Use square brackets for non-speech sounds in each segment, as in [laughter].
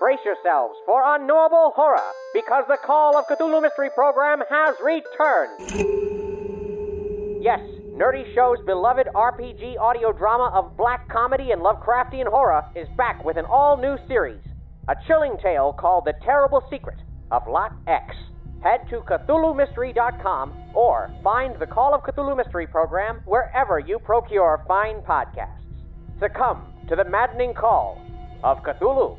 Brace yourselves for unknowable horror because the Call of Cthulhu Mystery Program has returned. Yes, Nerdy Show's beloved RPG audio drama of black comedy and Lovecraftian horror is back with an all new series. A chilling tale called The Terrible Secret of Lot X. Head to CthulhuMystery.com or find the Call of Cthulhu Mystery Program wherever you procure fine podcasts. Succumb to the maddening call of Cthulhu.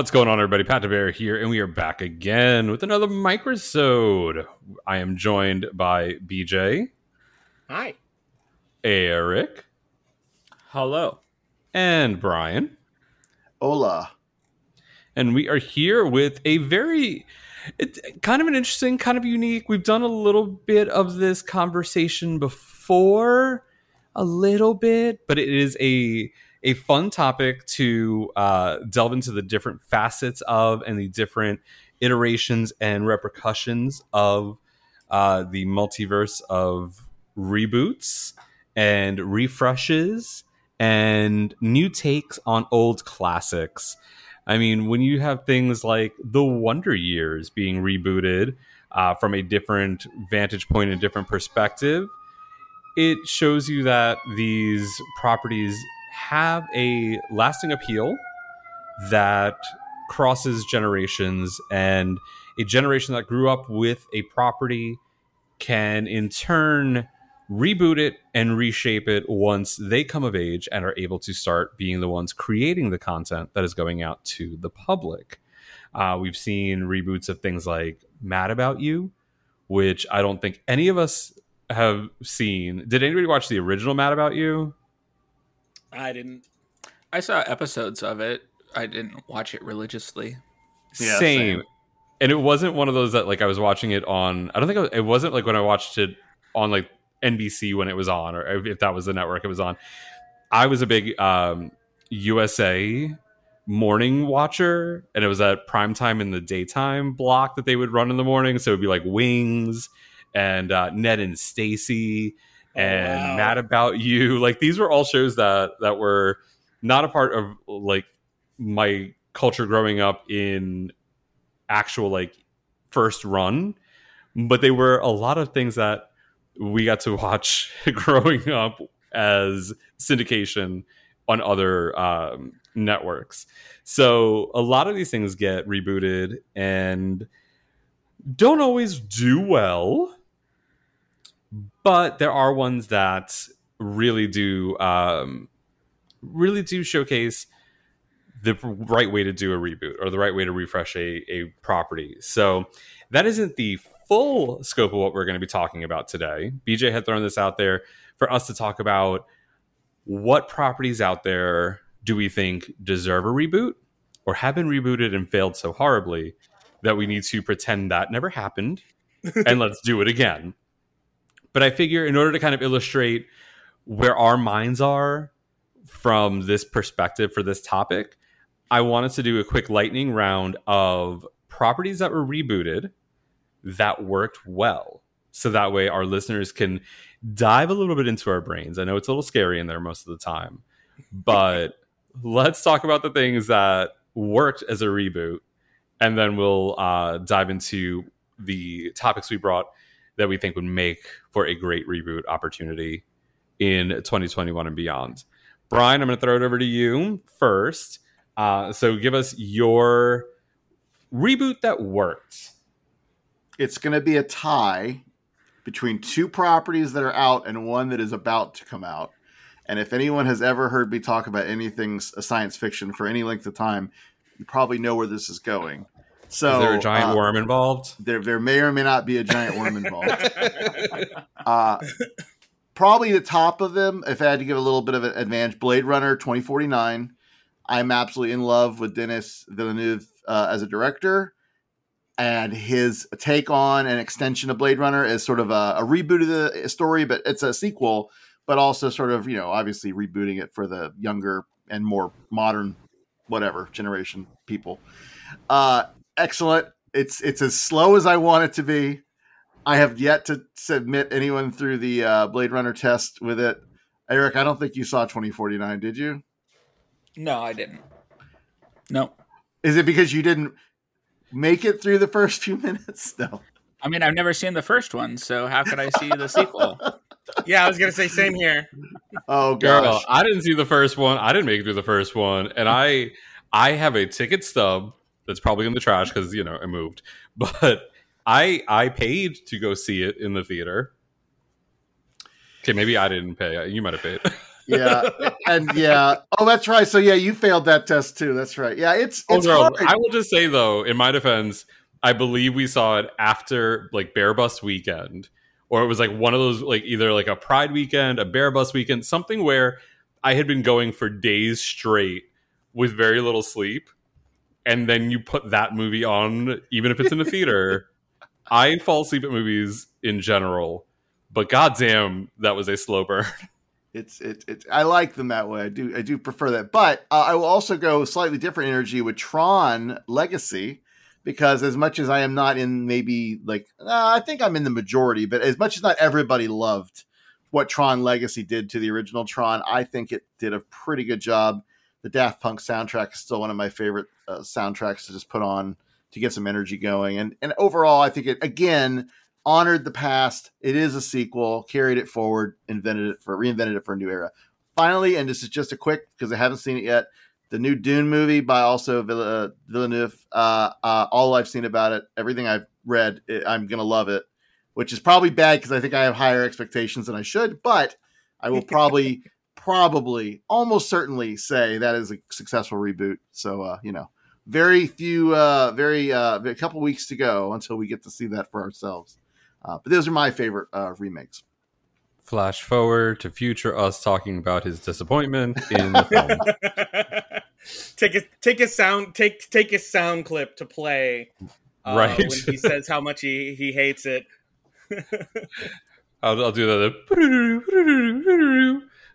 What's going on, everybody? Pat DeBear here, and we are back again with another microsode. I am joined by BJ, Hi. Eric, Hello. and Brian. Hola. and we are here with a very it's kind of an interesting kind of unique we've done a little bit of this conversation before a little bit but it is a a fun topic to uh, delve into the different facets of and the different iterations and repercussions of uh, the multiverse of reboots and refreshes and new takes on old classics. I mean, when you have things like the Wonder Years being rebooted uh, from a different vantage point and different perspective, it shows you that these properties have a lasting appeal that crosses generations, and a generation that grew up with a property can in turn reboot it and reshape it once they come of age and are able to start being the ones creating the content that is going out to the public. Uh, we've seen reboots of things like Mad About You, which I don't think any of us have seen. Did anybody watch the original Mad About You? I didn't. I saw episodes of it. I didn't watch it religiously. Yeah, same. same. And it wasn't one of those that like I was watching it on. I don't think it, was, it wasn't like when I watched it on like NBC when it was on, or if that was the network it was on. I was a big um, USA morning watcher, and it was at prime time in the daytime block that they would run in the morning. So it'd be like Wings and uh, Ned and Stacey and wow. Mad About You. Like these were all shows that that were not a part of like my culture growing up in actual like first run, but they were a lot of things that we got to watch [laughs] growing up as syndication on other um, networks. So a lot of these things get rebooted and don't always do well, but there are ones that really do um, really do showcase the right way to do a reboot or the right way to refresh a, a property. So that isn't the full scope of what we're going to be talking about today. BJ had thrown this out there for us to talk about what properties out there do we think deserve a reboot or have been rebooted and failed so horribly that we need to pretend that never happened [laughs] and let's do it again. But I figure in order to kind of illustrate where our minds are from this perspective for this topic, I wanted to do a quick lightning round of properties that were rebooted that worked well. So that way our listeners can dive a little bit into our brains. I know it's a little scary in there most of the time, but [laughs] let's talk about the things that worked as a reboot. And then we'll uh, dive into the topics we brought that we think would make for a great reboot opportunity in 2021 and beyond. Brian, I'm going to throw it over to you first. Uh, so give us your reboot that worked. It's going to be a tie between two properties that are out and one that is about to come out. And if anyone has ever heard me talk about anything science fiction for any length of time, you probably know where this is going. So, is there a giant uh, worm involved? There, there may or may not be a giant worm involved. [laughs] uh, probably the top of them, if I had to give a little bit of an advantage, Blade Runner 2049. I'm absolutely in love with Denis Villeneuve uh, as a director and his take on an extension of Blade Runner is sort of a, a, reboot of the story, but it's a sequel, but also sort of, you know, obviously rebooting it for the younger and more modern, whatever generation people. Uh, excellent. It's it's as slow as I want it to be. I have yet to submit anyone through the uh, Blade Runner test with it. Eric, I don't think you saw 2049, did you? No, I didn't. No. Is it because you didn't make it through the first few minutes? [laughs] No. I mean, I've never seen the first one, so how could I see the sequel? [laughs] yeah, I was gonna say same here. Oh gosh, Girl, I didn't see the first one. I didn't make it through the first one, and I I have a ticket stub that's probably in the trash because you know it moved, [laughs] but I I paid to go see it in the theater. Okay, maybe I didn't pay. You might have paid. [laughs] yeah, and yeah. Oh, that's right. So yeah, you failed that test too. That's right. Yeah, it's oh, it's oh, no, I will just say though, in my defense, I believe we saw it after like Bear Bus weekend, or it was like one of those like either like a Pride weekend, a Bear Bus weekend, something where I had been going for days straight with very little sleep, and then you put that movie on, even if it's in a theater. [laughs] I fall asleep at movies in general, but goddamn, that was a slow burn. [laughs] It's it, it I like them that way. I do I do prefer that. But uh, I will also go slightly different energy with Tron Legacy because as much as I am not in maybe like uh, I think I'm in the majority, but as much as not everybody loved what Tron Legacy did to the original Tron, I think it did a pretty good job. The Daft Punk soundtrack is still one of my favorite uh, soundtracks to just put on to get some energy going. And and overall, I think it again honored the past. It is a sequel, carried it forward, invented it for reinvented it for a new era. Finally, and this is just a quick because I haven't seen it yet. The new Dune movie by also uh, Villeneuve. Uh, uh, all I've seen about it, everything I've read, it, I'm gonna love it. Which is probably bad because I think I have higher expectations than I should. But I will probably, [laughs] probably, almost certainly say that is a successful reboot. So uh, you know, very few, uh, very uh, a couple weeks to go until we get to see that for ourselves. Uh, but those are my favorite uh, remakes. Flash forward to future us talking about his disappointment in the film. [laughs] take a take a sound take take a sound clip to play. Uh, right when he says how much he he hates it. [laughs] I'll, I'll do that,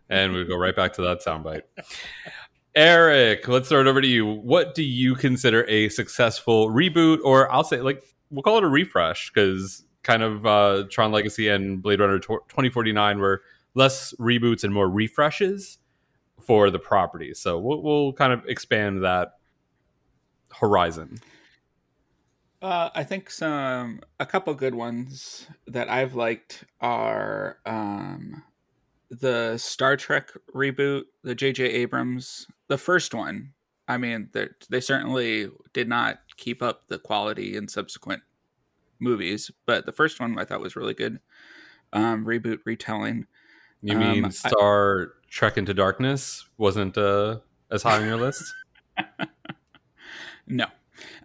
and we go right back to that soundbite. Eric, let's start over to you. What do you consider a successful reboot, or I'll say like we'll call it a refresh because kind of uh, Tron Legacy and Blade Runner 2049 were less reboots and more refreshes for the property. So we'll, we'll kind of expand that horizon. Uh, I think some a couple good ones that I've liked are um, the Star Trek reboot, the J.J. Abrams, the first one. I mean, they they certainly did not keep up the quality in subsequent movies, but the first one I thought was really good. Um, reboot retelling. You mean Um, I- Star Trek Into Darkness wasn't uh, as high on your list? [laughs] No.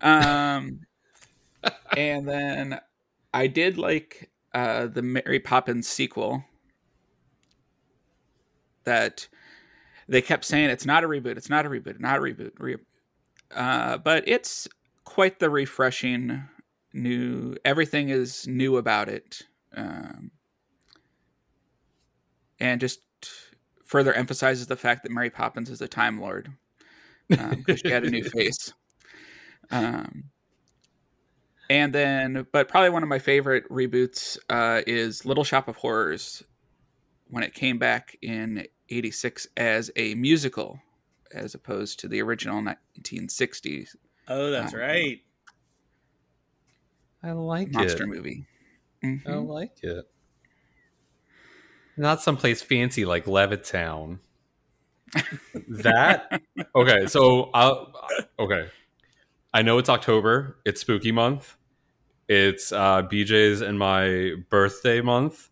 Um, [laughs] and then I did like uh, the Mary Poppins sequel that they kept saying it's not a reboot, it's not a reboot, not a reboot. Re- uh, but it's quite the refreshing new, everything is new about it. Um, and just further emphasizes the fact that Mary Poppins is a Time Lord because she had a new [laughs] face. Um, and then, but probably one of my favorite reboots uh, is Little Shop of Horrors when it came back in 86 as a musical as opposed to the original 1960s Oh, that's Uh, right. I like monster it. movie. I Mhm. like it. Not someplace fancy like Levittown. that okay? So I'll, okay. I know it's October. It's spooky month. It's uh, BJ's and my birthday month.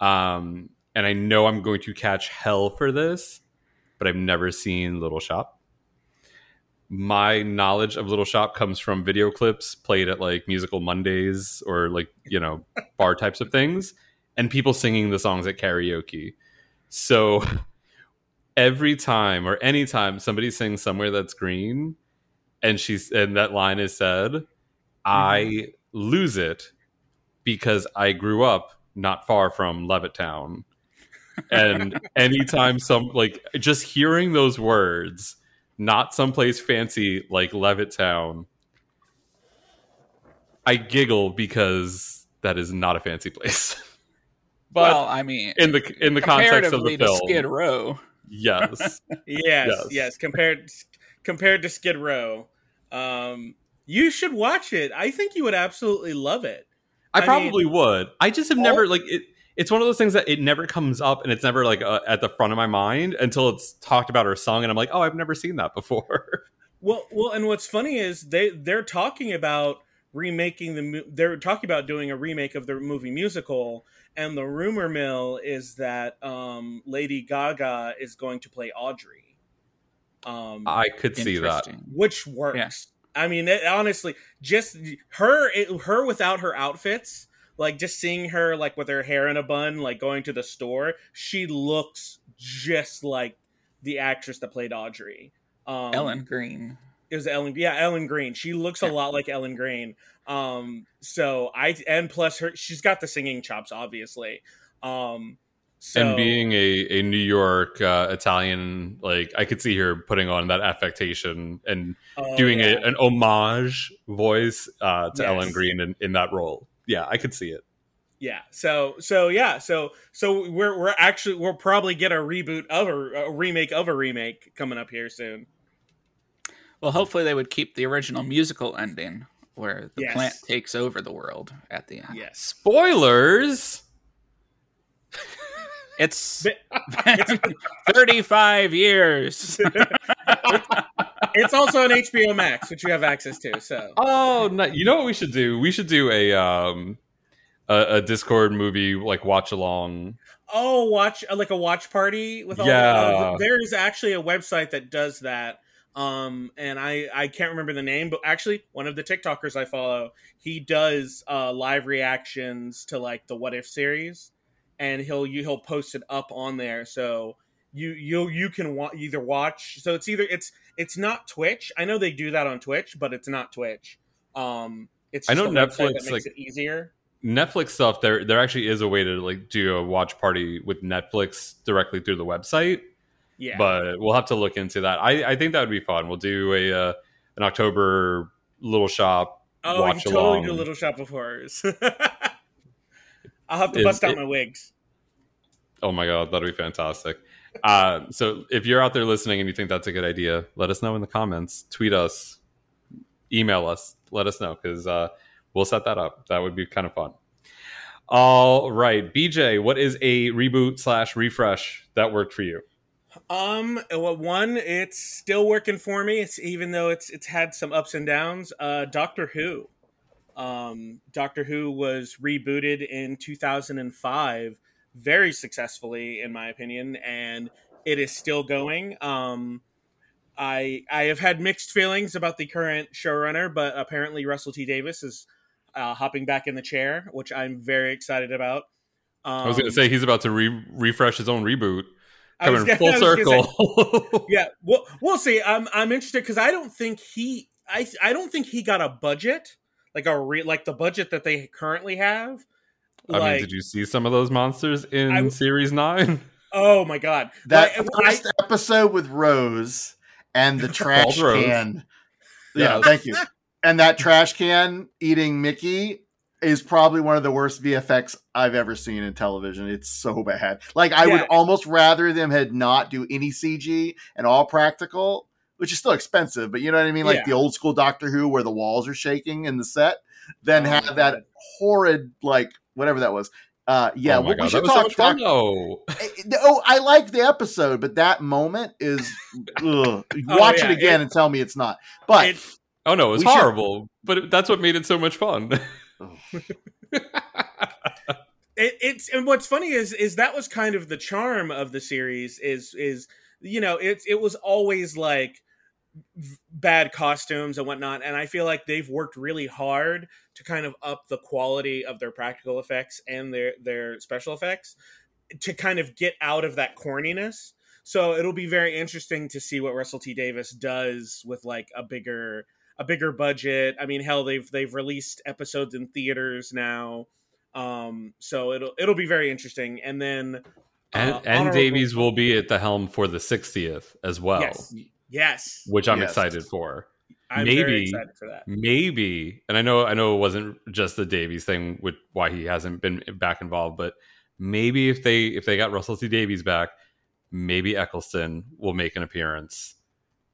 Um, and I know I'm going to catch hell for this, but I've never seen Little Shop. My knowledge of Little Shop comes from video clips played at like musical Mondays or like, you know, [laughs] bar types of things and people singing the songs at karaoke. So every time or anytime somebody sings somewhere that's green and she's and that line is said, I mm-hmm. lose it because I grew up not far from Levittown. And anytime some like just hearing those words, not someplace fancy like Levittown, I giggle because that is not a fancy place. [laughs] but well, I mean, in the in the context of the film, Skid Row, yes, [laughs] Yes, Yes. yes. Compared compared to Skid Row, um, you should watch it. I think you would absolutely love it. I I probably would. I just have all- never like it. It's one of those things that it never comes up, and it's never like uh, at the front of my mind until it's talked about or sung, and I'm like, oh, I've never seen that before. [laughs] Well, well, and what's funny is they they're talking about remaking the. They're talking about doing a remake of the movie musical, and the rumor mill is that um, Lady Gaga is going to play Audrey. Um, I could see that. which works. I mean, it, honestly, just her, it, her without her outfits, like just seeing her like with her hair in a bun, like going to the store, she looks just like the actress that played Audrey. Um, Ellen Greene. it was Ellen, yeah, Ellen Greene. She looks a lot like Ellen Greene. Um, so I and plus her, she's got the singing chops, obviously. Um, so and being a, a New York uh, Italian, like I could see her putting on that affectation and oh, doing yeah. a, an homage voice uh, to Yes. Ellen Greene in, in that role. Yeah, I could see it. Yeah. So so yeah. So so we're we're actually we'll probably get a reboot of a, a remake of a remake coming up here soon. Well, hopefully they would keep the original musical ending where the Yes. plant takes over the world at the end. Yes. Spoilers. [laughs] It's But- [laughs] 35 years. [laughs] It's also on HBO Max, which you have access to. So Oh, no, you know what we should do? We should do a um a, a Discord movie like watch along. oh, watch uh, like a watch party with all. Yeah. uh, there is actually a website that does that. Um, and I I can't remember the name, but actually one of the TikTokers I follow, he does uh live reactions to like the What If series, and he'll you he'll post it up on there. So you you you can wa- either watch. So it's either it's it's not Twitch. I know they do that on Twitch, but it's not Twitch. Um, it's I know Netflix, that makes like- it easier. Netflix stuff. There there actually is a way to like do a watch party with Netflix directly through the website. Yeah, But we'll have to look into that. I, I think that would be fun. We'll do a uh, an October little shop Oh, you watch can totally do Little Shop of Horrors. [laughs] I'll have to Is bust out it- my wigs. Oh my god, that'd be fantastic. Uh, so if you're out there listening and you think that's a good idea, let us know in the comments. Tweet us, email us, let us know because uh, we'll set that up. That would be kind of fun. All right, BJ, what is a reboot slash refresh that worked for you? Um, well, one, it's still working for me. It's even though it's it's had some ups and downs. Uh, Doctor Who. Um, Doctor Who was rebooted in 2005 very successfully, in my opinion, and it is still going. Um, I I have had mixed feelings about the current showrunner, but apparently Russell T Davies is uh, hopping back in the chair, which I'm very excited about. Um, I was going to say he's about to re- refresh his own reboot, coming gonna- full I was gonna circle. yeah, [laughs] we'll we'll see. I'm I'm interested because I don't think he I I don't think he got a budget like a re, like the budget that they currently have. I mean, did you see some of those monsters in I- series nine? oh my god, That Like, first episode with Rose and the [laughs] trash Bald Rose. can. Yeah, Yes. thank you. [laughs] And that trash can eating Mickey is probably one of the worst VFX I've ever seen in television. It's so bad. Like I would almost rather them had not do any CG and all practical, which is still expensive, but you know what I mean? Like Yeah. the old school Doctor Who where the walls are shaking in the set, then Oh, have my that horrid like whatever that was. Uh yeah, oh my we- we should that was so talk much fun [laughs] Oh, I like the episode, but that moment is [laughs] ugh. watch yeah, it again it- and tell me it's not. But It's Oh no, it was We should- horrible, but it- that's what made it so much fun. [laughs] it, it's and what's funny is is that was kind of the charm of the series is is you know it's it was always like v- bad costumes and whatnot and i feel like they've worked really hard to kind of up the quality of their practical effects and their their special effects to kind of get out of that corniness. So it'll be very interesting to see what russell t davies does with like a bigger a bigger budget. I mean hell they've they've released episodes in theaters now. Um so it'll it'll be very interesting. And then and uh, and honorable- Davies will be at the helm for the 60th as well, yes. Yes. Which I'm Yes. excited for. I'm maybe. very excited for that. Maybe. And i know i know it wasn't just the davies thing with why he hasn't been back involved but maybe if they if they got russell t davies back maybe eccleston will make an appearance.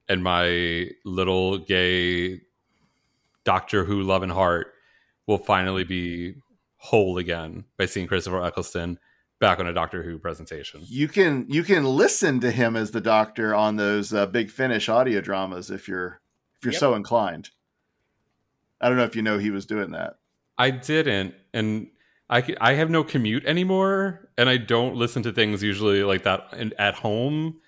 And my little gay doctor who love and heart will finally be whole again by seeing christopher eccleston back on a doctor who presentation. You can you can listen to him as the doctor on those uh, big finish audio dramas if you're if you're Yep. so inclined. I don't know if you know he was doing that. I didn't, and I I have no commute anymore, and I don't listen to things usually like that in, at home,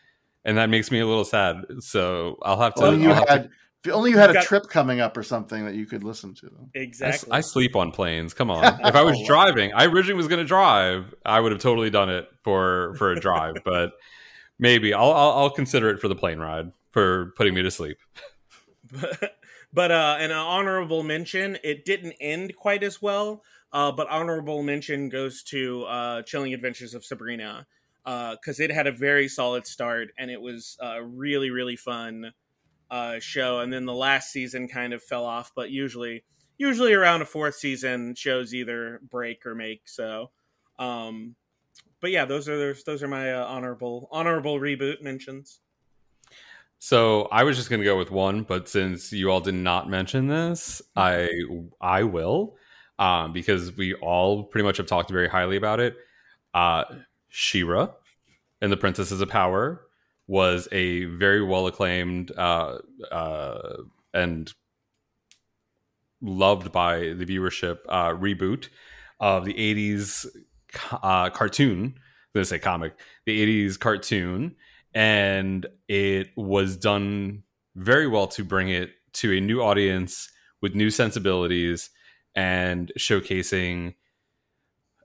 and that makes me a little sad. So I'll have to. Only you I'll have had to- if only you had a got- trip coming up or something that you could listen to. Exactly I sleep on planes. Come on, [laughs] if I was Oh, driving, I originally was going to drive. I would have totally done it for for a drive, but maybe I'll, I'll I'll consider it for the plane ride for putting me to sleep. [laughs] but, [laughs] but uh an honorable mention it didn't end quite as well uh but honorable mention goes to uh chilling adventures of sabrina uh because it had a very solid start and it was a really really fun uh show. And then the last season kind of fell off but usually usually around a fourth season shows either break or make so um but yeah those are those, those are my uh, honorable honorable reboot mentions So I was just going to go with one, but since you all did not mention this, I I will, um, because we all pretty much have talked very highly about it. Uh, She-Ra and the Princesses of Power was a very well acclaimed uh, uh, and loved by the viewership uh, reboot of the '80s uh, cartoon. I'm going to say comic, the '80s cartoon and it was done very well to bring it to a new audience with new sensibilities and showcasing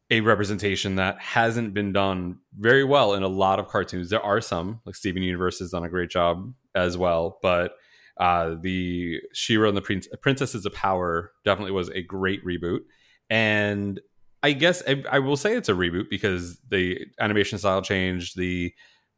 a representation that hasn't been done very well in a lot of cartoons. There are some, like Steven Universe has done a great job as well, but uh, the She-Ra and the Prin- Princesses of Power definitely was a great reboot. And I guess I, I will say it's a reboot because the animation style changed, the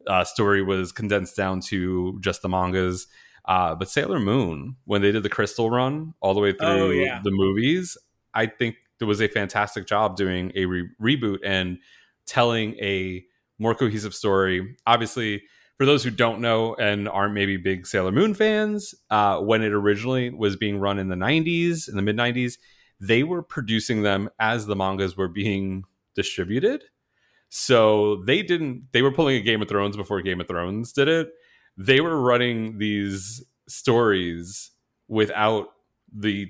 uh, story was condensed down to just the mangas. Uh, but Sailor Moon, when they did the Crystal Run all the way through Oh, yeah. the movies, I think there was a fantastic job doing a re- reboot and telling a more cohesive story. Obviously, for those who don't know and aren't maybe big Sailor Moon fans, uh, when it originally was being run in the 90s, in the mid 90s, they were producing them as the mangas were being distributed. So they didn't they were pulling a Game of Thrones before Game of Thrones did it. They were running these stories without the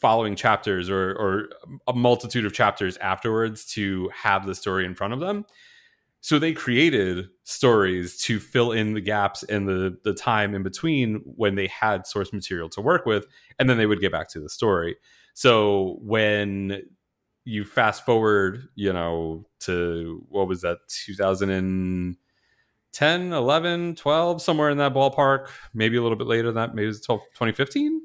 following chapters or or a multitude of chapters afterwards to have the story in front of them. So they created stories to fill in the gaps and the the time in between when they had source material to work with, and then they would get back to the story. So when you fast forward, you know, to what was that 2010, 11, 12, somewhere in that ballpark, maybe a little bit later than that, maybe it was 12, 2015,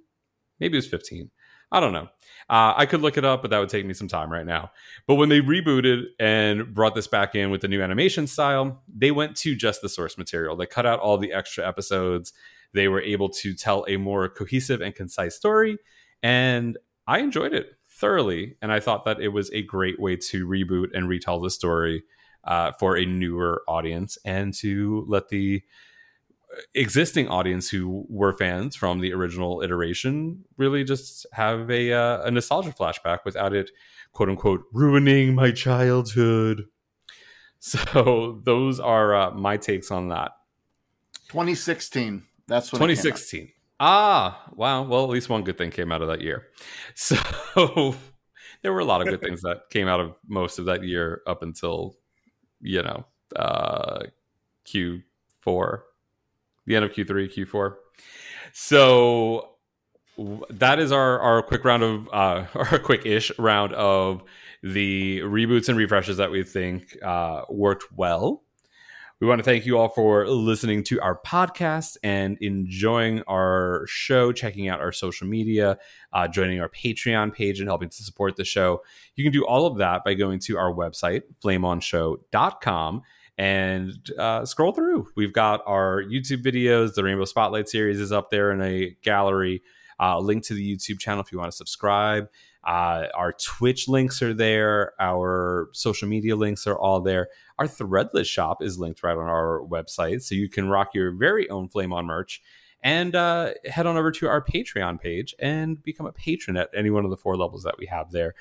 maybe it was 15. I don't know. Uh, I could look it up, but that would take me some time right now. But when they rebooted and brought this back in with the new animation style, they went to just the source material. They cut out all the extra episodes. They were able to tell a more cohesive and concise story. And I enjoyed it thoroughly. And I thought that it was a great way to reboot and retell the story uh, for a newer audience and to let the existing audience who were fans from the original iteration really just have a, uh, a nostalgia flashback without it quote unquote ruining my childhood [laughs] so those are uh, my takes on that 2016 that's when it came out. 2016 ah wow well at least one good thing came out of that year [laughs] so there were a lot of good things that came out of most of that year up until you know uh q4 the end of Q3, Q4. So that is our our quick round of uh [laughs] our quick ish round of the reboots and refreshes that we think uh, worked well. We want to thank you all for listening to our podcast and enjoying our show, checking out our social media, uh, joining our Patreon page, and helping to support the show. You can do all of that by going to our website, flameonshow.com and uh, scroll through. We've got our YouTube videos. The Rainbow Spotlight series is up there in a gallery. Uh, link to the YouTube channel if you want to subscribe. Uh, our Twitch links are there. Our social media links are all there. Our Threadless shop is linked right on our website, so you can rock your very own Flame On merch. And uh, head on over to our Patreon page and become a patron at any one of the four levels that we have there.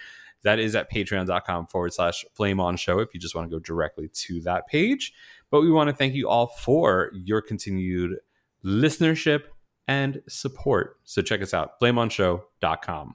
That is at patreon.com forward slash flame on show if you just want to go directly to that page. But we want to thank you all for your continued listenership and support. So check us out, flameonshow.com.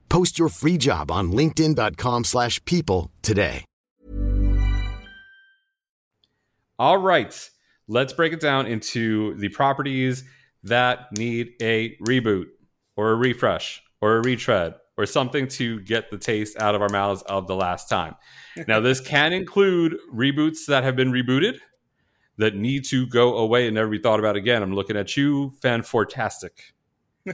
Post your free job on linkedin.com/people slash people today. All right, let's break it down into the properties that need a reboot or a refresh or a retread or something to get the taste out of our mouths of the last time. [laughs] Now, this can include reboots that have been rebooted that need to go away and never be thought about again. I'm looking at you, Fanfortastic. [laughs]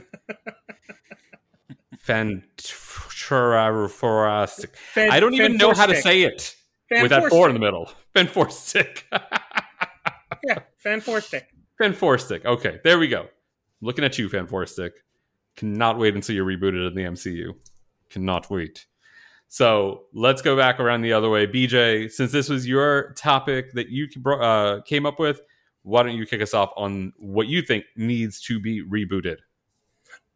Fantastic. Fan- I don't even know how to say it with that four in the middle. Fanforstic. [laughs] Yeah, fan four stick. Okay, there we go. Looking at you, Fanforstic. Cannot wait until you're rebooted in the MCU. Cannot wait. So let's go back around the other way. BJ, since this was your topic that you uh, came up with, why don't you kick us off on what you think needs to be rebooted?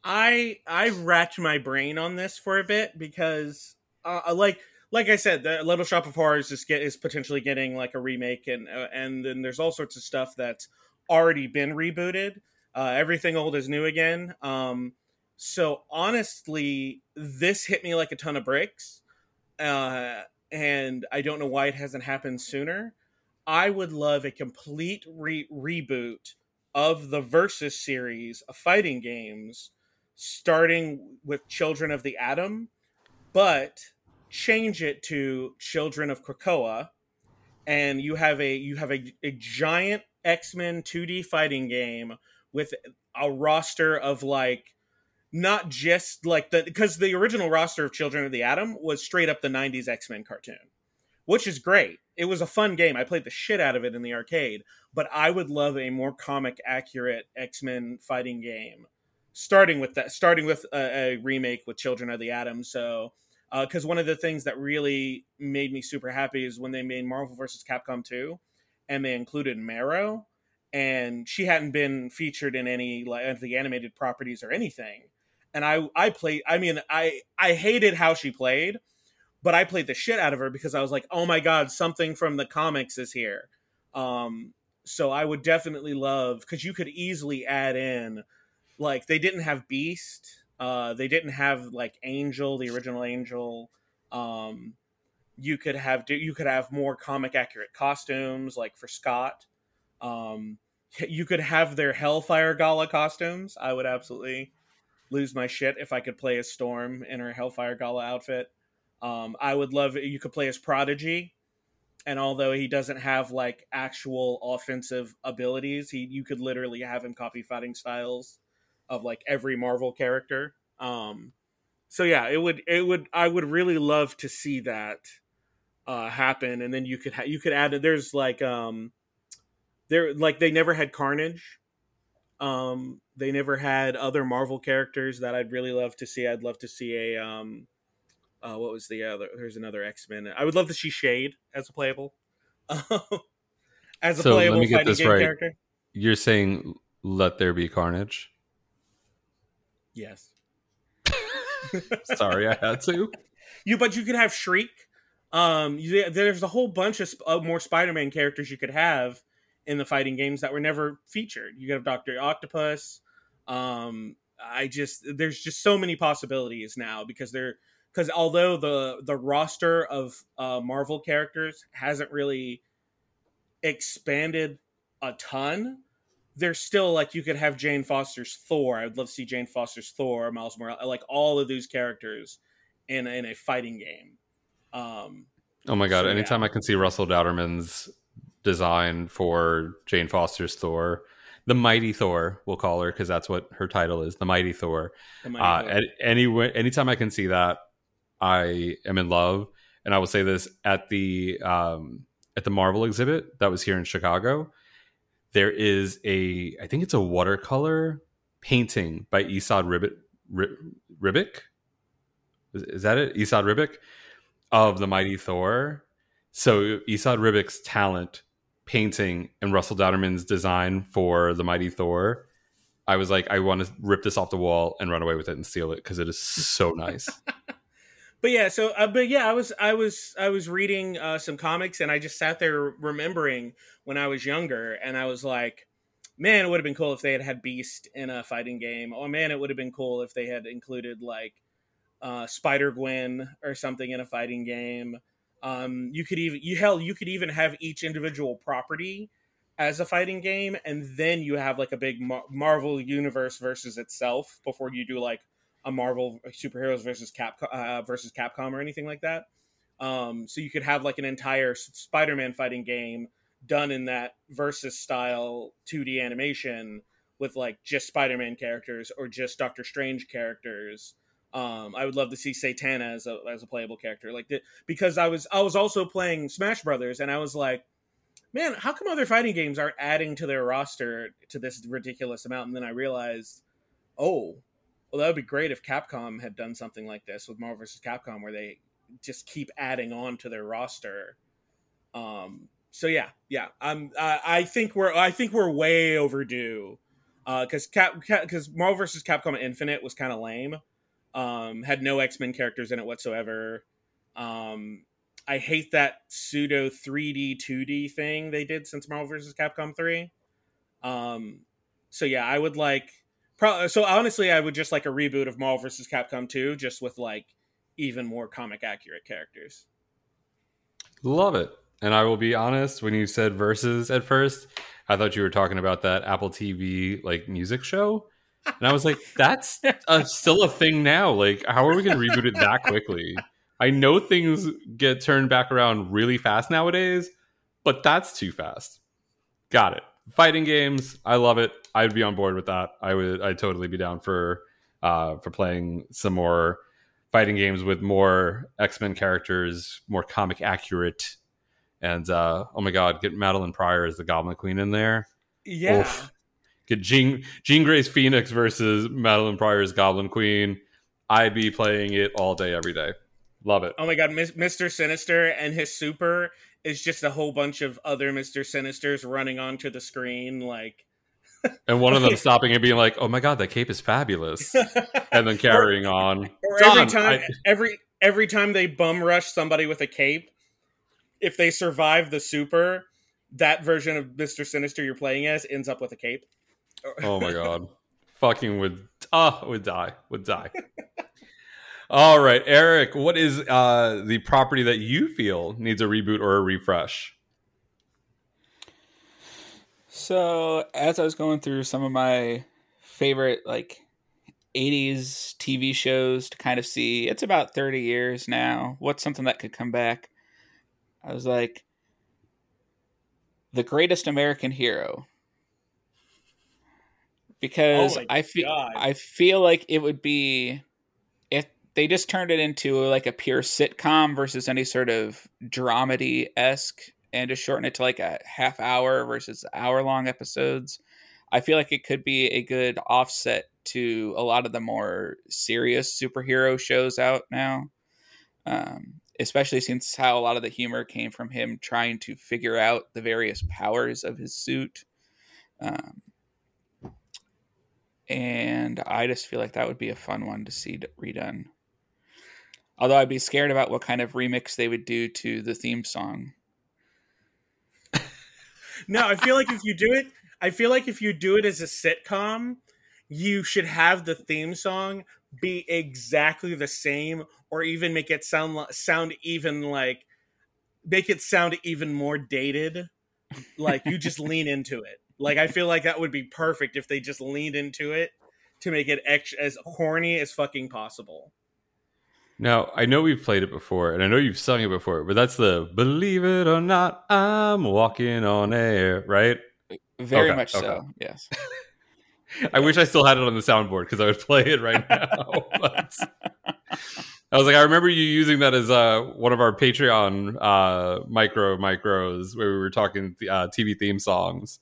I I racked my brain on this for a bit because, uh, like like I said, the Little Shop of Horrors is get is potentially getting like a remake, and uh, and then there's all sorts of stuff that's already been rebooted. Uh, everything old is new again. Um, so honestly, this hit me like a ton of bricks, uh, and I don't know why it hasn't happened sooner. I would love a complete re- reboot of the Versus series of fighting games, starting with Children of the Atom, but change it to Children of Krakoa, and you have a you have a, a giant X Men 2D fighting game with a roster of like not just like the because the original roster of Children of the Atom was straight up the 90s X Men cartoon, which is great. It was a fun game. I played the shit out of it in the arcade, but I would love a more comic accurate X Men fighting game, starting with that, starting with a, a remake with Children of the Atom. So because uh, one of the things that really made me super happy is when they made Marvel vs. Capcom 2 and they included Marrow, and she hadn't been featured in any like the animated properties or anything. And I I played I mean I I hated how she played, but I played the shit out of her because I was like, "Oh my god, something from the comics is here." Um so I would definitely love cuz you could easily add in like they didn't have Beast uh, they didn't have like Angel, the original Angel. Um, you could have you could have more comic accurate costumes, like for Scott. Um, [laughs] you could have their Hellfire Gala costumes. I would absolutely lose my shit if I could play as Storm in her Hellfire Gala outfit. Um, I would love you could play as Prodigy, and although he doesn't have like actual offensive abilities, he you could literally have him copy fighting styles of like every Marvel character. Um, so yeah, it would it would I would really love to see that uh, happen, and then you could ha- you could add there's like um there like they never had Carnage. Um, they never had other Marvel characters that I'd really love to see. I'd love to see a um, uh, what was the other? There's another X Men. I would love to see Shade as a playable, [laughs] as a so playable let me get fighting this game right. character. You're saying let there be carnage. Yes. [laughs] Sorry, I had to. You, but you could have Shriek. Um, you, there's a whole bunch of sp- uh, more Spider-Man characters you could have in the fighting games that were never featured. You could have Doctor Octopus. Um, I just there's just so many possibilities now because they're because although the the roster of uh, Marvel characters hasn't really expanded a ton, there's still like you could have Jane Foster's Thor. I would love to see Jane Foster's Thor, Miles Morales, like all of these characters in in a fighting game. Um, Oh my god! So, Anytime yeah. I can see Russell Dauterman's design for Jane Foster's Thor, the Mighty Thor, we'll call her because that's what her title is, the Mighty Thor. The Mighty uh, Thor. At any anytime I can see that, I am in love. And I will say this at the um, at the Marvel exhibit that was here in Chicago. There is a, I think it's a watercolor painting by Esad Ribbit, Ri- Ribic. Is, is that it? Esad Ribic of the Mighty Thor. So Esad Ribic's talent painting and Russell Dauterman's design for the Mighty Thor. I was like, I want to rip this off the wall and run away with it and steal it because it is so [laughs] nice. But yeah, so uh, but yeah, I was I was I was reading uh, some comics and I just sat there remembering when I was younger and I was like, man, it would have been cool if they had had Beast in a fighting game. Oh man, it would have been cool if they had included like uh, Spider Gwen or something in a fighting game. Um, you could even you hell you could even have each individual property as a fighting game, and then you have like a big Mar- Marvel universe versus itself before you do like a Marvel superheroes versus Cap uh, versus Capcom or anything like that. Um, so you could have like an entire Spider-Man fighting game done in that versus style 2D animation with like just Spider-Man characters or just Doctor Strange characters. Um, I would love to see Satana as a as a playable character, like the, because I was I was also playing Smash Brothers, and I was like, man, how come other fighting games aren't adding to their roster to this ridiculous amount? And then I realized, oh, well, that would be great if Capcom had done something like this with Marvel vs. Capcom, where they just keep adding on to their roster. Um, so yeah, yeah, I'm. Uh, I think we're. I think we're way overdue. Because Cap, because Marvel vs. Capcom Infinite was kind of lame. Um, had no X Men characters in it whatsoever. Um, I hate that pseudo 3D 2D thing they did since Marvel vs. Capcom 3. Um, so yeah, I would like. Pro- so honestly, I would just like a reboot of Marvel vs. Capcom 2, just with like even more comic accurate characters. Love it. And I will be honest, when you said verses at first, I thought you were talking about that Apple TV like music show. And I was like, [laughs] that's a, still a thing now. Like, how are we going to reboot it that quickly? I know things get turned back around really fast nowadays, but that's too fast. Got it. Fighting games, I love it. I'd be on board with that. I would I'd totally be down for uh for playing some more fighting games with more X-Men characters, more comic accurate. And uh oh my god, get Madelyne Pryor as the Goblin Queen in there. Yeah. Oof. Get Jean Jean Grey's Phoenix versus Madelyne Pryor's Goblin Queen. I'd be playing it all day, every day. Love it. Oh my god, Mr. Sinister and his super is just a whole bunch of other Mr. Sinisters running onto the screen like [laughs] and one of them [laughs] stopping and being like, "Oh my god, that cape is fabulous," [laughs] and then carrying or, on. Or every time, I... every every time they bum rush somebody with a cape, if they survive the super, that version of Mister Sinister you're playing as ends up with a cape. oh my god, fucking would ah would die would die. All right, Eric, what is uh, the property that you feel needs a reboot or a refresh? So, as I was going through some of my favorite like 80s TV shows to kind of see, it's about 30 years now. What's something that could come back? I was like, The Greatest American Hero. Because oh I feel I feel like it would be if they just turned it into like a pure sitcom versus any sort of dramedy esque and just shorten it to like a half hour versus hour long episodes. I feel like it could be a good offset to a lot of the more serious superhero shows out now. Um, especially since how a lot of the humor came from him trying to figure out the various powers of his suit. Um, and I just feel like that would be a fun one to see redone. Although I'd be scared about what kind of remix they would do to the theme song. no, I feel like if you do it, I feel like if you do it as a sitcom, you should have the theme song be exactly the same, or even make it sound sound even like make it sound even more dated. Like you just lean into it. Like I feel like that would be perfect if they just leaned into it to make it ex- as horny as fucking possible. Now, I know we've played it before and I know you've sung it before, but that's the believe it or not, I'm walking on air, right? Very okay, much okay. so, yes. [laughs] I wish I still had it on the soundboard because I would play it right now. [laughs] but I was like, I remember you using that as uh, one of our Patreon uh, micro micros where we were talking uh, TV theme songs.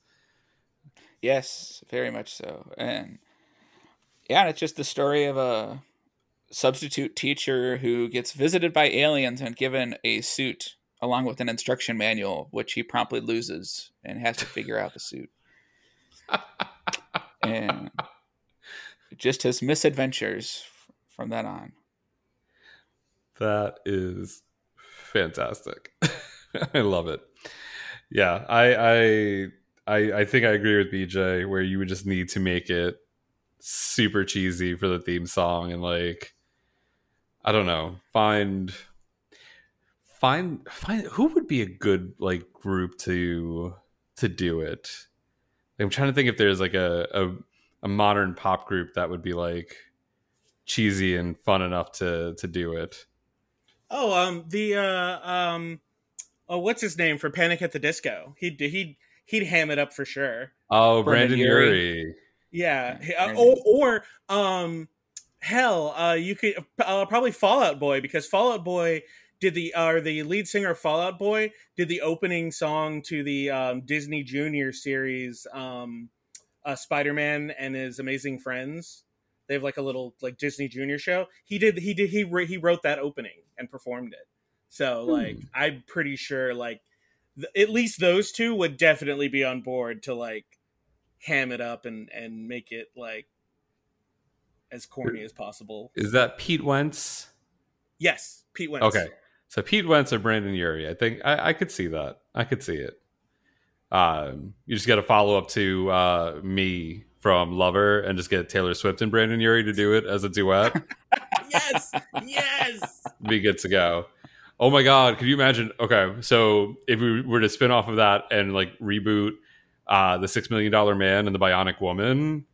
Yes, very much so. And yeah, it's just the story of a substitute teacher who gets visited by aliens and given a suit along with an instruction manual, which he promptly loses and has to figure out the suit. [laughs] and just his misadventures from that on. That is fantastic. [laughs] I love it. Yeah, I, I I I think I agree with BJ where you would just need to make it super cheesy for the theme song and like I don't know, find find find who would be a good like group to to do it. I'm trying to think if there's like a, a a modern pop group that would be like cheesy and fun enough to to do it. Oh, um, the uh, um, oh, what's his name for Panic at the Disco? He'd he'd he'd ham it up for sure. Oh, Brandon, Brendon Urie. Urie. Yeah, uh, or, or um, hell, uh, you could uh, probably Fall Out Boy because Fall Out Boy did the or uh, the lead singer of Fall Out Boy did the opening song to the um, Disney Junior series, um, uh, Spider Man and His Amazing Friends. They have like a little like Disney Junior show. He did he did he he wrote that opening and performed it. So like I'm pretty sure like th- at least those two would definitely be on board to like ham it up and and make it like as corny as possible. Is that Pete Wentz? Yes, Pete Wentz. Okay, so Pete Wentz or Brendon Urie. I think I, I could see that. I could see it. Um, you just got to follow up to uh, me from Lover and just get Taylor Swift and Brendon Urie to do it as a duet. [laughs] [laughs] yes, yes. Be good to go. Oh my god, could you imagine? Okay, so if we were to spin off of that and like reboot uh, the Six Million Dollar Man and the Bionic Woman,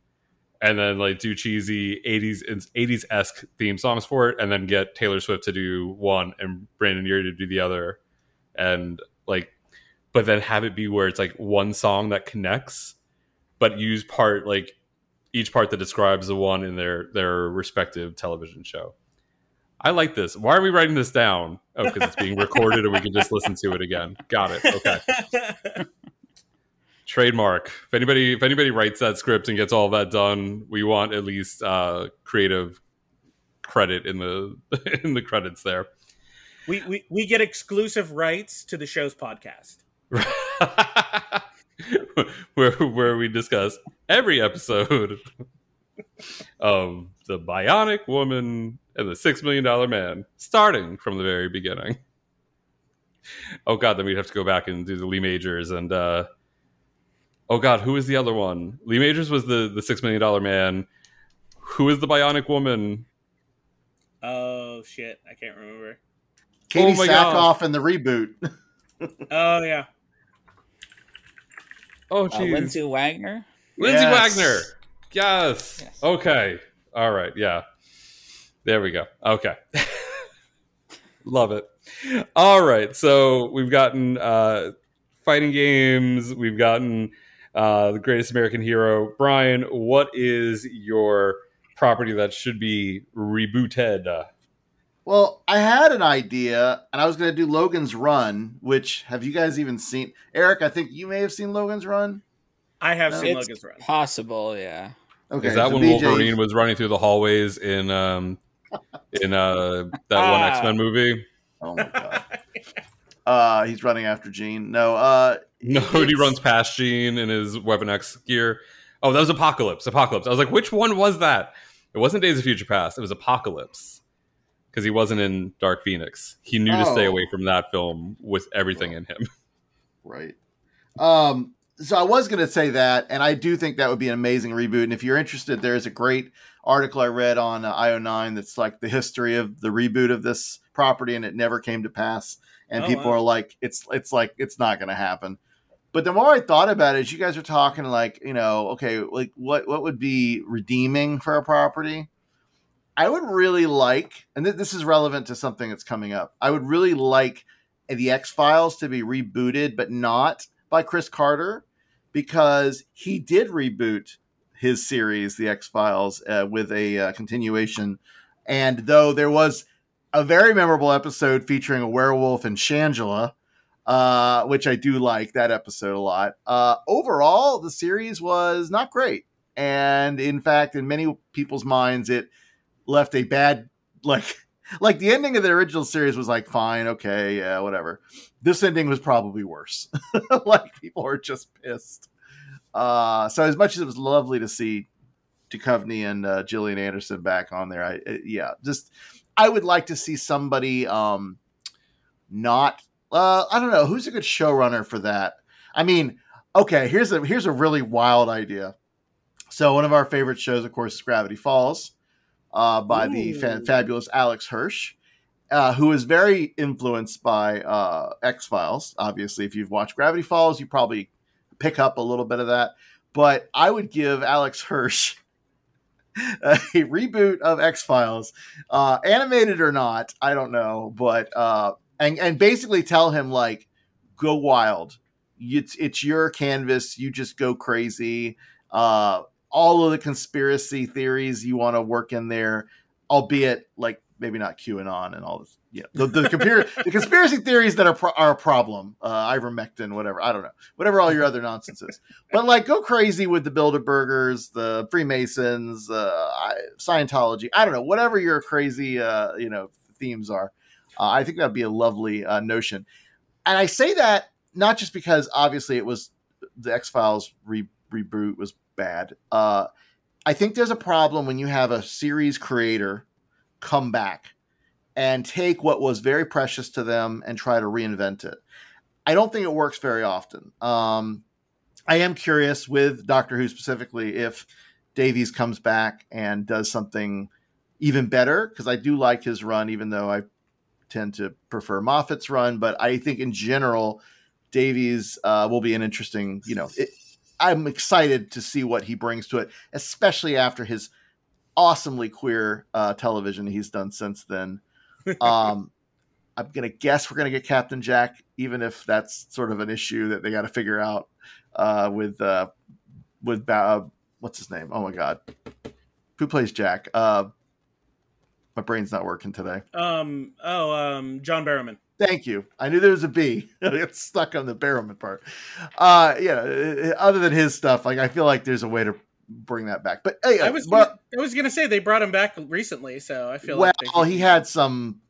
and then like do cheesy eighties eighties esque theme songs for it, and then get Taylor Swift to do one and Brendon Urie to do the other, and like, but then have it be where it's like one song that connects, but use part like each part that describes the one in their their respective television show. I like this. Why are we writing this down? Oh, because it's being recorded and we can just listen to it again. Got it. Okay. [laughs] Trademark. If anybody if anybody writes that script and gets all that done, we want at least uh creative credit in the [laughs] in the credits there. We, we we get exclusive rights to the show's podcast. [laughs] where where we discuss every episode [laughs] of the Bionic Woman and the Six Million Dollar Man, starting from the very beginning. Oh god, then we'd have to go back and do the Lee Majors and uh oh god, who was the other one? Lee Majors was the the Six Million Dollar Man. Who is the Bionic Woman? Oh shit, I can't remember. Katee Oh my Sackhoff and the reboot. [laughs] Oh yeah. Oh Uh. Lindsay Wagner. Lindsay Yes. Wagner. Yes. Yes. Okay. All right. Yeah. There we go. Okay. [laughs] Love it. All right. So we've gotten uh, fighting games. We've gotten uh, the greatest American hero. Brian, what is your property that should be rebooted? Uh, Well, I had an idea, and I was going to do Logan's Run. Which have you guys even seen? Eric, I think you may have seen Logan's Run. I have No. seen It's Logan's Run. possible, yeah. Okay, is that so when BJ Wolverine was running through the hallways in um, in uh, that one Ah. X Men movie? Oh my god. [laughs] uh, he's running after Jean. No, uh, [laughs] No, he runs past Jean in his Weapon X gear. Oh, that was Apocalypse. Apocalypse. I was like, which one was that? It wasn't Days of Future Past. It was Apocalypse because he wasn't in Dark Phoenix. He knew to stay Oh. away from that film with everything in him. [laughs] Right. Um, so I was going to say that, and I do think that would be an amazing reboot. And if you're interested, there's a great article I read on uh, IO9 that's like the history of the reboot of this property, and it never came to pass. And Oh, people wow. are like, it's it's like it's not going to happen. But the more I thought about it, as you guys are talking, like you know, okay, like what what would be redeeming for a property? I would really like, and th- this is relevant to something that's coming up. I would really like the X Files to be rebooted, but not by Chris Carter, because he did reboot his series, The X Files, uh, with a uh, continuation. And though there was a very memorable episode featuring a werewolf and Shangela, uh, which I do like that episode a lot, uh, overall, the series was not great. And in fact, in many people's minds, it left a bad, like, [laughs] like the ending of the original series was like fine, okay, yeah, whatever. This ending was probably worse. [laughs] like people are just pissed. Uh, so as much as it was lovely to see Duchovny and uh, Gillian Anderson back on there, I yeah, just I would like to see somebody um not uh I don't know who's a good showrunner for that. I mean, okay, here's a here's a really wild idea. So one of our favorite shows, of course, is Gravity Falls, uh, by the fa- fabulous Alex Hirsch, uh, who is very influenced by uh, X Files. Obviously, if you've watched Gravity Falls, you probably pick up a little bit of that. But I would give Alex Hirsch [laughs] a reboot of X Files, uh, animated or not, I don't know, but uh, and and basically tell him like, go wild. It's it's your canvas. You just go crazy. Uh, all of the conspiracy theories you want to work in there, albeit like maybe not QAnon and all this. Yeah, the, the [laughs] the conspiracy theories that are pro- are a problem. Uh, ivermectin, whatever. I don't know. Whatever all your other nonsense is. But like, go crazy with the Bilderbergers, the Freemasons, uh, Scientology. I don't know. Whatever your crazy, uh, you know, themes are. Uh, I think that'd be a lovely uh, notion. And I say that not just because obviously it was the X Files re- reboot was bad. Uh, I think there's a problem when you have a series creator come back and take what was very precious to them and try to reinvent it. I don't think it works very often. Um, I am curious with Doctor Who specifically if Davies comes back and does something even better because I do like his run, even though I tend to prefer Moffat's run. But I think in general, Davies uh, will be an interesting. You know, it, I'm excited to see what he brings to it, especially after his awesomely queer uh, television he's done since then. Um, [laughs] I'm gonna guess we're gonna get Captain Jack, even if that's sort of an issue that they got to figure out uh, with uh, with Ba- uh, what's his name? Oh my god, who plays Jack? Uh, my brain's not working today. Um. Oh. Um. John Barrowman. Thank you. I knew there was a B. [laughs] I got stuck on the Barrowman part. Uh, yeah. uh, Other than his stuff, like I feel like there's a way to bring that back. But hey, I was. but- Gonna, I was gonna say they brought him back recently, so I feel well, like they, he had some.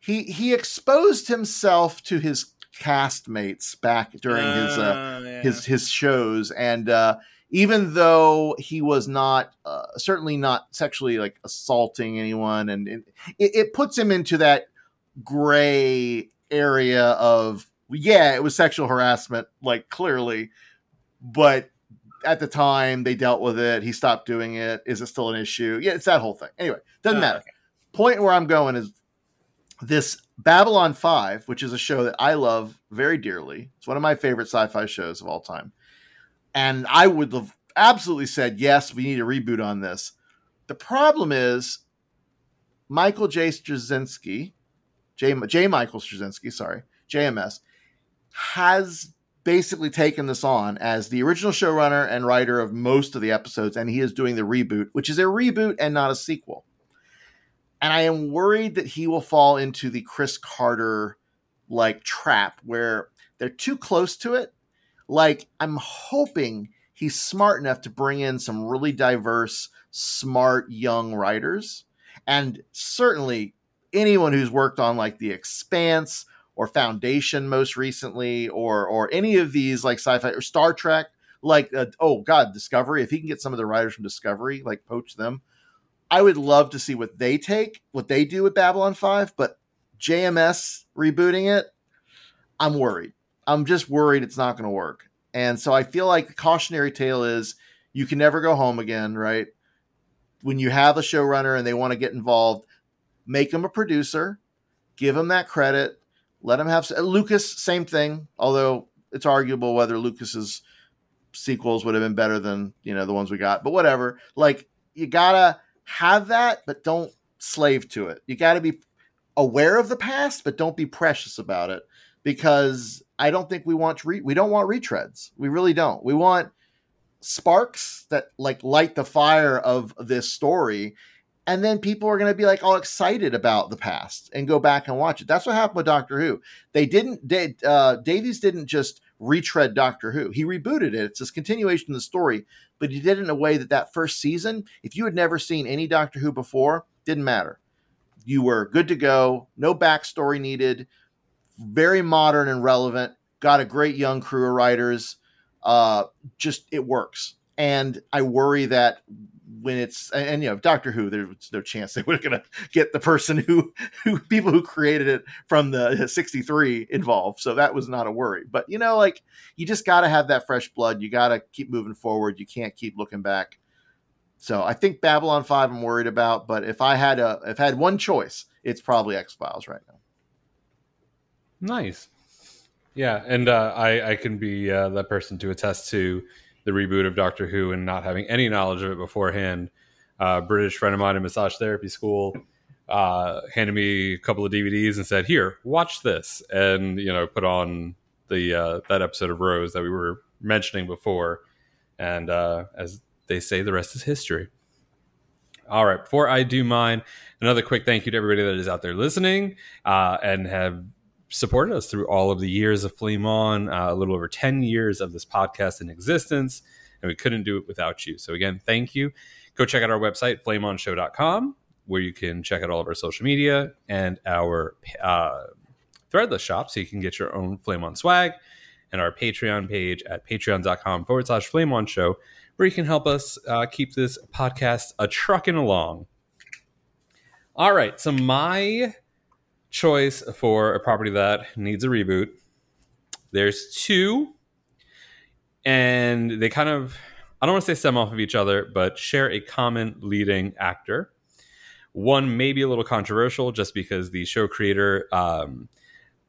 He he exposed himself to his castmates back during his uh, Ah, yeah. his his shows, and uh, even though he was not uh, certainly not sexually like assaulting anyone, and, and it, it puts him into that gray area of yeah, it was sexual harassment, like clearly, but at the time they dealt with it. He stopped doing it. Is it still an issue? Yeah, it's that whole thing. Anyway, doesn't Oh, matter. Point where I'm going is this Babylon 5, which is a show that I love very dearly. It's one of my favorite sci fi shows of all time. And I would have absolutely said, yes, we need a reboot on this. The problem is Michael J. Straczynski, J. J. Michael Straczynski, sorry, JMS, has basically taken this on as the original showrunner and writer of most of the episodes, and he is doing the reboot, which is a reboot and not a sequel. And I am worried that he will fall into the Chris Carter like trap where they're too close to it. Like, I'm hoping he's smart enough to bring in some really diverse, smart young writers. And certainly anyone who's worked on like The Expanse or Foundation most recently, or or any of these like sci-fi or Star Trek, like uh, oh god, Discovery. If he can get some of the writers from Discovery, like poach them, I would love to see what they take, what they do with Babylon Five. But JMS rebooting it, I'm worried. I'm just worried it's not going to work. And so I feel like the cautionary tale is you can never go home again, right? When you have a showrunner and they want to get involved, make them a producer, give them that credit, let him have Lucas. Same thing, although it's arguable whether Lucas's sequels would have been better than you know the ones we got. But whatever. Like you gotta have that, but don't slave to it. You gotta be aware of the past, but don't be precious about it because I don't think we want re- we don't want retreads. We really don't. We want sparks that like light the fire of this story and then people are going to be like all excited about the past and go back and watch it. That's what happened with Doctor Who. They didn't. They, uh, Davies didn't just retread Doctor Who. He rebooted it. It's this continuation of the story, but he did it in a way that that first season, if you had never seen any Doctor Who before, didn't matter. You were good to go. No backstory needed. Very modern and relevant. Got a great young crew of writers. Uh, just it works. And I worry that when it's and, and, you know Doctor Who, there's no chance they were going to get the person who who people who created it from the '63 involved. So that was not a worry. But you know, like you just got to have that fresh blood. You got to keep moving forward. You can't keep looking back. So I think Babylon Five I'm worried about. But if I had a if I had one choice, it's probably X Files right now. Nice. Yeah, and uh, I I can be uh, that person to attest to the reboot of Doctor Who and not having any knowledge of it beforehand. Uh, British friend of mine in massage therapy school uh, handed me a couple of DVDs and said, "Here, watch this," and you know, put on the uh, that episode of Rose that we were mentioning before, and uh, as they say, the rest is history. All right. Before I do mine, another quick thank you to everybody that is out there listening uh, and have supported us through all of the years of Flame On, uh, a little over 10 years of this podcast in existence. And we couldn't do it without you. So, again, thank you. Go check out our website, flameonshow.com, where you can check out all of our social media and our uh, threadless shop so you can get your own Flame On swag and our Patreon page at patreon.com forward slash flame on show, where you can help us uh, keep this podcast a trucking along. All right. So, my choice for a property that needs a reboot, there's two, and they kind of, I don't want to say stem off of each other, but share a common leading actor. One may be a little controversial just because the show creator, um,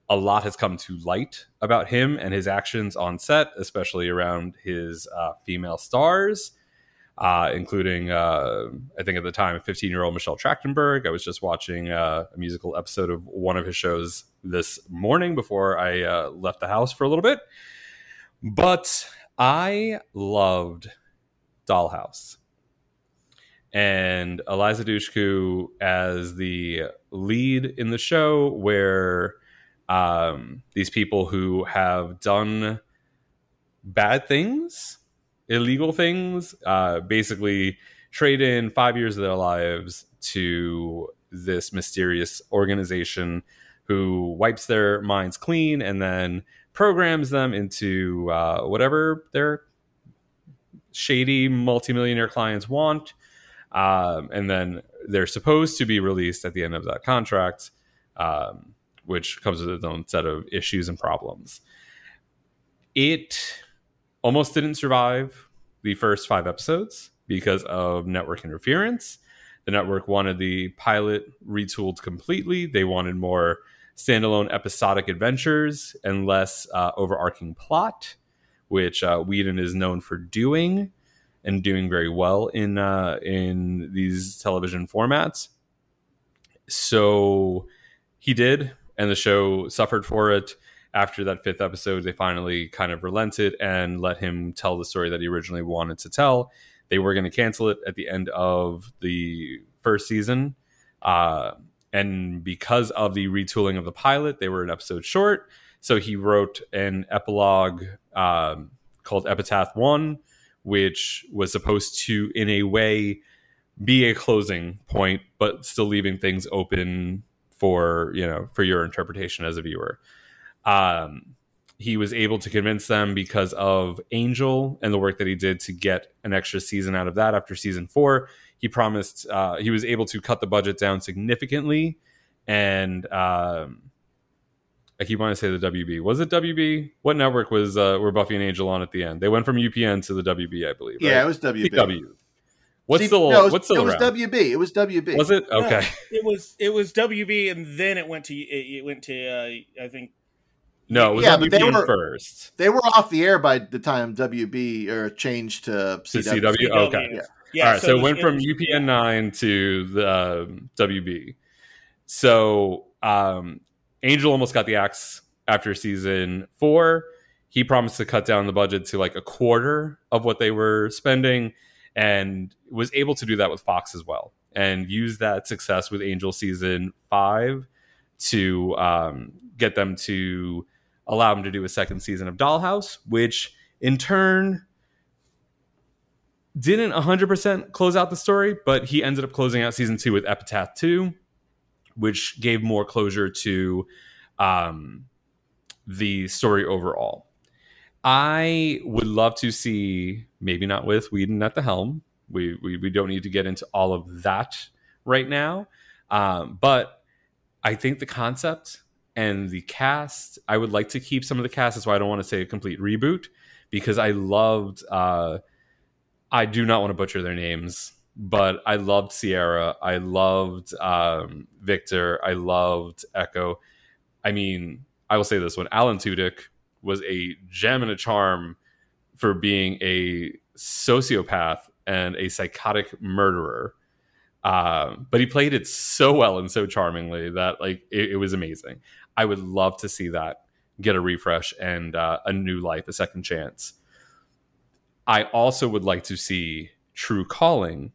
a lot has come to light about him and his actions on set, especially around his uh, female stars, uh, including, uh, I think at the time, 15 year old Michelle Trachtenberg. I was just watching uh, a musical episode of one of his shows this morning before I uh, left the house for a little bit. But I loved Dollhouse. And Eliza Dushku as the lead in the show, where um, these people who have done bad things, illegal things, uh, basically trade in five years of their lives to this mysterious organization who wipes their minds clean and then programs them into uh, whatever their shady multimillionaire clients want. Um, and then they're supposed to be released at the end of that contract. Um, which comes with its own set of issues and problems. It almost didn't survive the first five episodes because of network interference. The network wanted the pilot retooled completely. They wanted more standalone episodic adventures and less uh, overarching plot, which uh, Whedon is known for doing and doing very well in uh, in these television formats. So he did and the show suffered for it. After that fifth episode, they finally kind of relented and let him tell the story that he originally wanted to tell. They were going to cancel it at the end of the first season. Uh, and because of the retooling of the pilot, they were an episode short. So he wrote an epilogue um, called Epitaph One, which was supposed to, in a way, be a closing point, but still leaving things open for you know for your interpretation as a viewer. Um, he was able to convince them because of Angel and the work that he did to get an extra season out of that after season four. He promised uh, he was able to cut the budget down significantly, and um, I keep wanting to say the WB. Was it WB? What network was uh, were Buffy and Angel on at the end? They went from UPN to the WB, I believe. Yeah, right? it was WB. CW. What's See, still no, it was, what's still it was around? WB. It was WB. Was it okay? It was it was WB, and then it went to it, it went to uh, I think No, it was Yeah, on but they were- first. They were off the air by the time WB or changed to To CW. CW? Okay. Yeah. Yeah, All right, so, so it it went from UPN nine to the um, WB. So um, Angel almost got the axe after season four. He promised to cut down the budget to like a quarter of what they were spending, and was able to do that with Fox as well, and use that success with Angel season five to um, get them to allow him to do a second season of Dollhouse, which in turn didn't 100% close out the story, but he ended up closing out season two with Epitaph 2, which gave more closure to um, the story overall. I would love to see, maybe not with Whedon at the helm. We, we, we don't need to get into all of that right now. Um, but I think the concept and the cast, I would like to keep some of the cast. That's why I don't want to say a complete reboot because I loved. Uh, I do not want to butcher their names, but I loved Sierra. I loved um, Victor. I loved Echo. I mean, I will say this: when Alan Tudyk was a gem and a charm for being a sociopath and a psychotic murderer, um, but he played it so well and so charmingly that like it, it was amazing. I would love to see that get a refresh and uh, a new life, a second chance. I also would like to see True Calling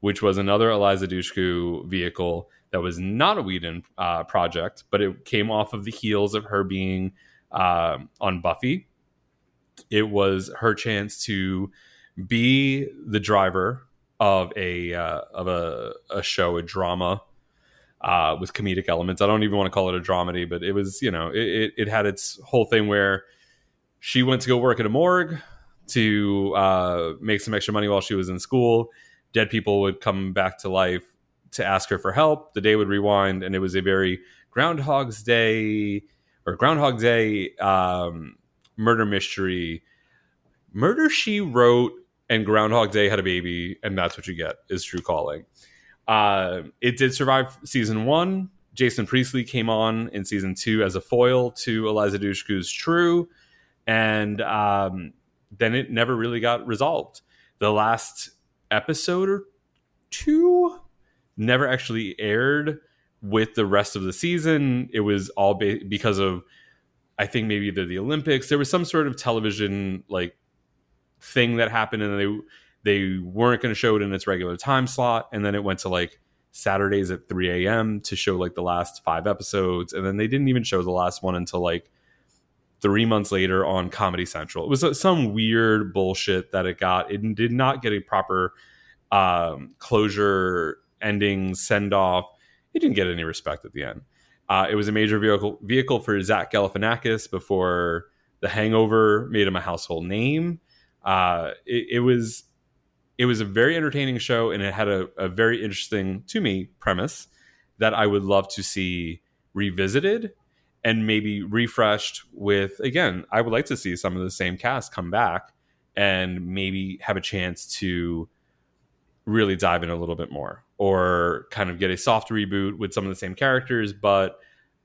which was another Eliza Dushku vehicle that was not a Whedon uh, project, but it came off of the heels of her being uh, on Buffy. It was her chance to be the driver of a uh, of a, a show, a drama uh, with comedic elements. I don't even want to call it a dramedy, but it was you know it, it, had its whole thing where she went to go work at a morgue to uh, make some extra money while she was in school. Dead people would come back to life to ask her for help. The day would rewind, and it was a very Groundhog's Day or Groundhog Day um, murder mystery. Murder She Wrote and Groundhog Day had a baby, and that's what you get is True Calling. Uh, it did survive season one. Jason Priestley came on in season two as a foil to Eliza Dushku's True, and um, then it never really got resolved. The last episode or two never actually aired with the rest of the season. It was all because of, I think maybe the Olympics. There was some sort of television like thing that happened, and they they weren't going to show it in its regular time slot, and then it went to like Saturdays at 3 a.m. to show like the last five episodes, and then they didn't even show the last one until like three months later on Comedy Central. It was uh, some weird bullshit that it got. It did not get a proper um, closure, ending, send off. It didn't get any respect at the end. Uh, it was a major vehicle vehicle for Zach Galifianakis before The Hangover made him a household name. Uh, it, it, was it was a very entertaining show, and it had a, a very interesting to me premise that I would love to see revisited and maybe refreshed with again i would like to see some of the same cast come back and maybe have a chance to really dive in a little bit more or kind of get a soft reboot with some of the same characters but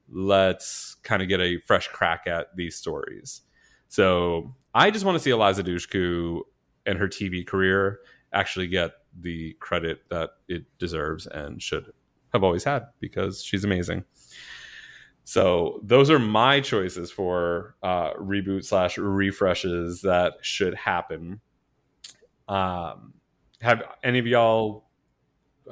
let's kind of get a fresh crack at these stories. So i just want to see eliza dushku and her tv career actually get the credit that it deserves and should have always had because she's amazing so those are my choices for uh, reboot slash refreshes that should happen. Um, have any of y'all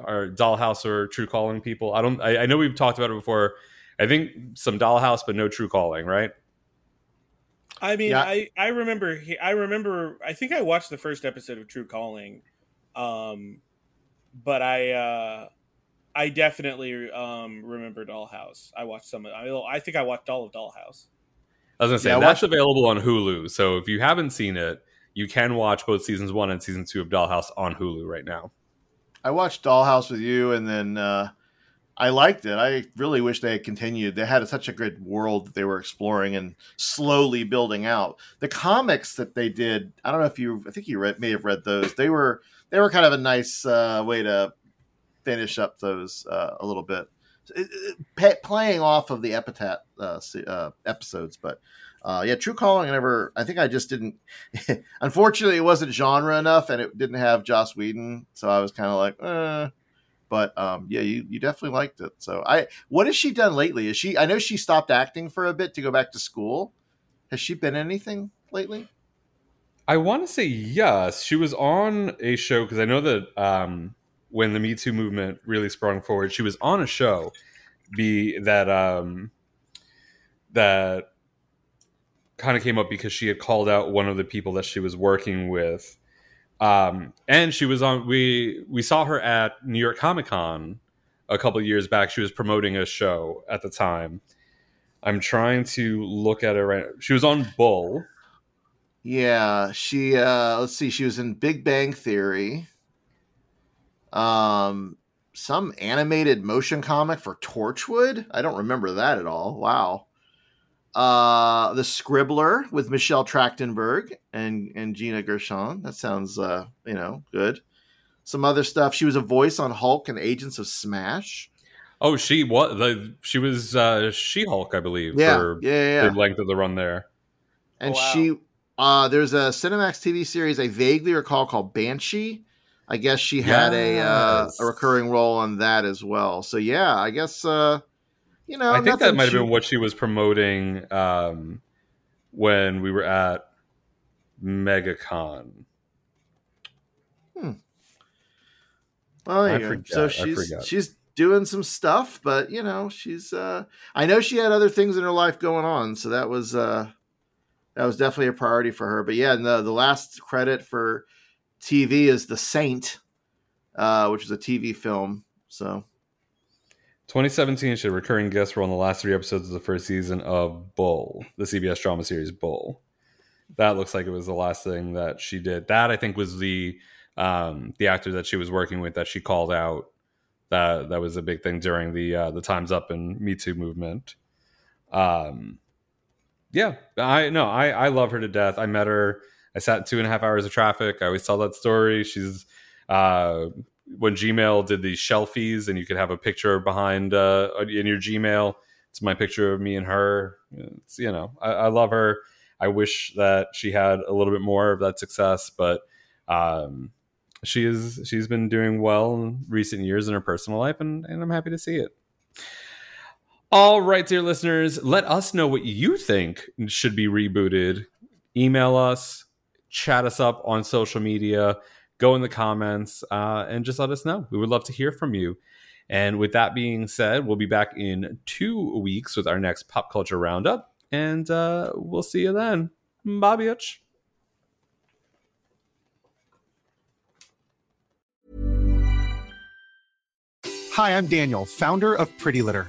are Dollhouse or True Calling people? I don't. I, I know we've talked about it before. I think some Dollhouse, but no True Calling, right? I mean, yeah. I I remember I remember I think I watched the first episode of True Calling, um, but I uh, I definitely um, remember Dollhouse. I watched some. Of, I, I think I watched all of Dollhouse. I was gonna say yeah, that's watched- available on Hulu. So if you haven't seen it, you can watch both seasons one and season two of Dollhouse on Hulu right now. I watched Dollhouse with you, and then uh, I liked it. I really wish they had continued. They had such a good world that they were exploring and slowly building out. The comics that they did, I don't know if you, I think you read, may have read those. They were they were kind of a nice uh, way to finish up those uh, a little bit, it, it, playing off of the epitaph uh, uh, episodes. But uh, yeah, True Calling. I never. I think I just didn't. [laughs] unfortunately, it wasn't genre enough, and it didn't have Joss Whedon, so I was kind of like, eh. But um, yeah, you, you definitely liked it. So I, what has she done lately? Is she? I know she stopped acting for a bit to go back to school. Has she been anything lately? I want to say yes. She was on a show because I know that um, when the Me Too movement really sprung forward, she was on a show be that um that kind of came up because she had called out one of the people that she was working with. Um, and she was on we we saw her at New York Comic Con a couple years back. She was promoting a show at the time. I'm trying to look at her right. She was on Bull. Yeah, she uh let's see, she was in Big Bang Theory um some animated motion comic for Torchwood. I don't remember that at all. Wow. Uh The Scribbler with Michelle Trachtenberg and and Gina Gershon. That sounds uh, you know, good. Some other stuff. She was a voice on Hulk and Agents of Smash. Oh, she what the she was uh She Hulk, I believe, yeah, for yeah, yeah, the length of the run there. And oh, wow. she uh there's a Cinemax TV series I vaguely recall called Banshee I guess she had yes. a uh, a recurring role on that as well. So yeah, I guess uh, you know. I think that might she... have been what she was promoting um, when we were at MegaCon. Hmm. Well, I you go. forgot, So I she's she's doing some stuff, but you know, she's uh I know she had other things in her life going on, so that was uh that was definitely a priority for her. But yeah, no, the last credit for TV is The Saint, uh, which is a TV film. So 2017, she had a recurring guest role in the last three episodes of the first season of Bull, the CBS drama series Bull. That looks like it was the last thing that she did. That I think was the um, the actor that she was working with that she called out. That that was a big thing during the uh, the Times Up and Me Too movement. Um, yeah, I know. I I love her to death. I met her. I sat two and a half hours of traffic. I always tell that story. She's uh, when Gmail did these shelfies, and you could have a picture behind uh, in your Gmail. It's my picture of me and her. It's, you know, I, I love her. I wish that she had a little bit more of that success, but um, she is she's been doing well in recent years in her personal life, and, and I'm happy to see it. All right, dear listeners, let us know what you think should be rebooted. Email us, chat us up on social media, go in the comments, uh, and just let us know. We would love to hear from you. And with that being said, we'll be back in two weeks with our next pop culture roundup, and uh, we'll see you then. Bye, bitch. Hi, I'm Daniel, founder of Pretty Litter.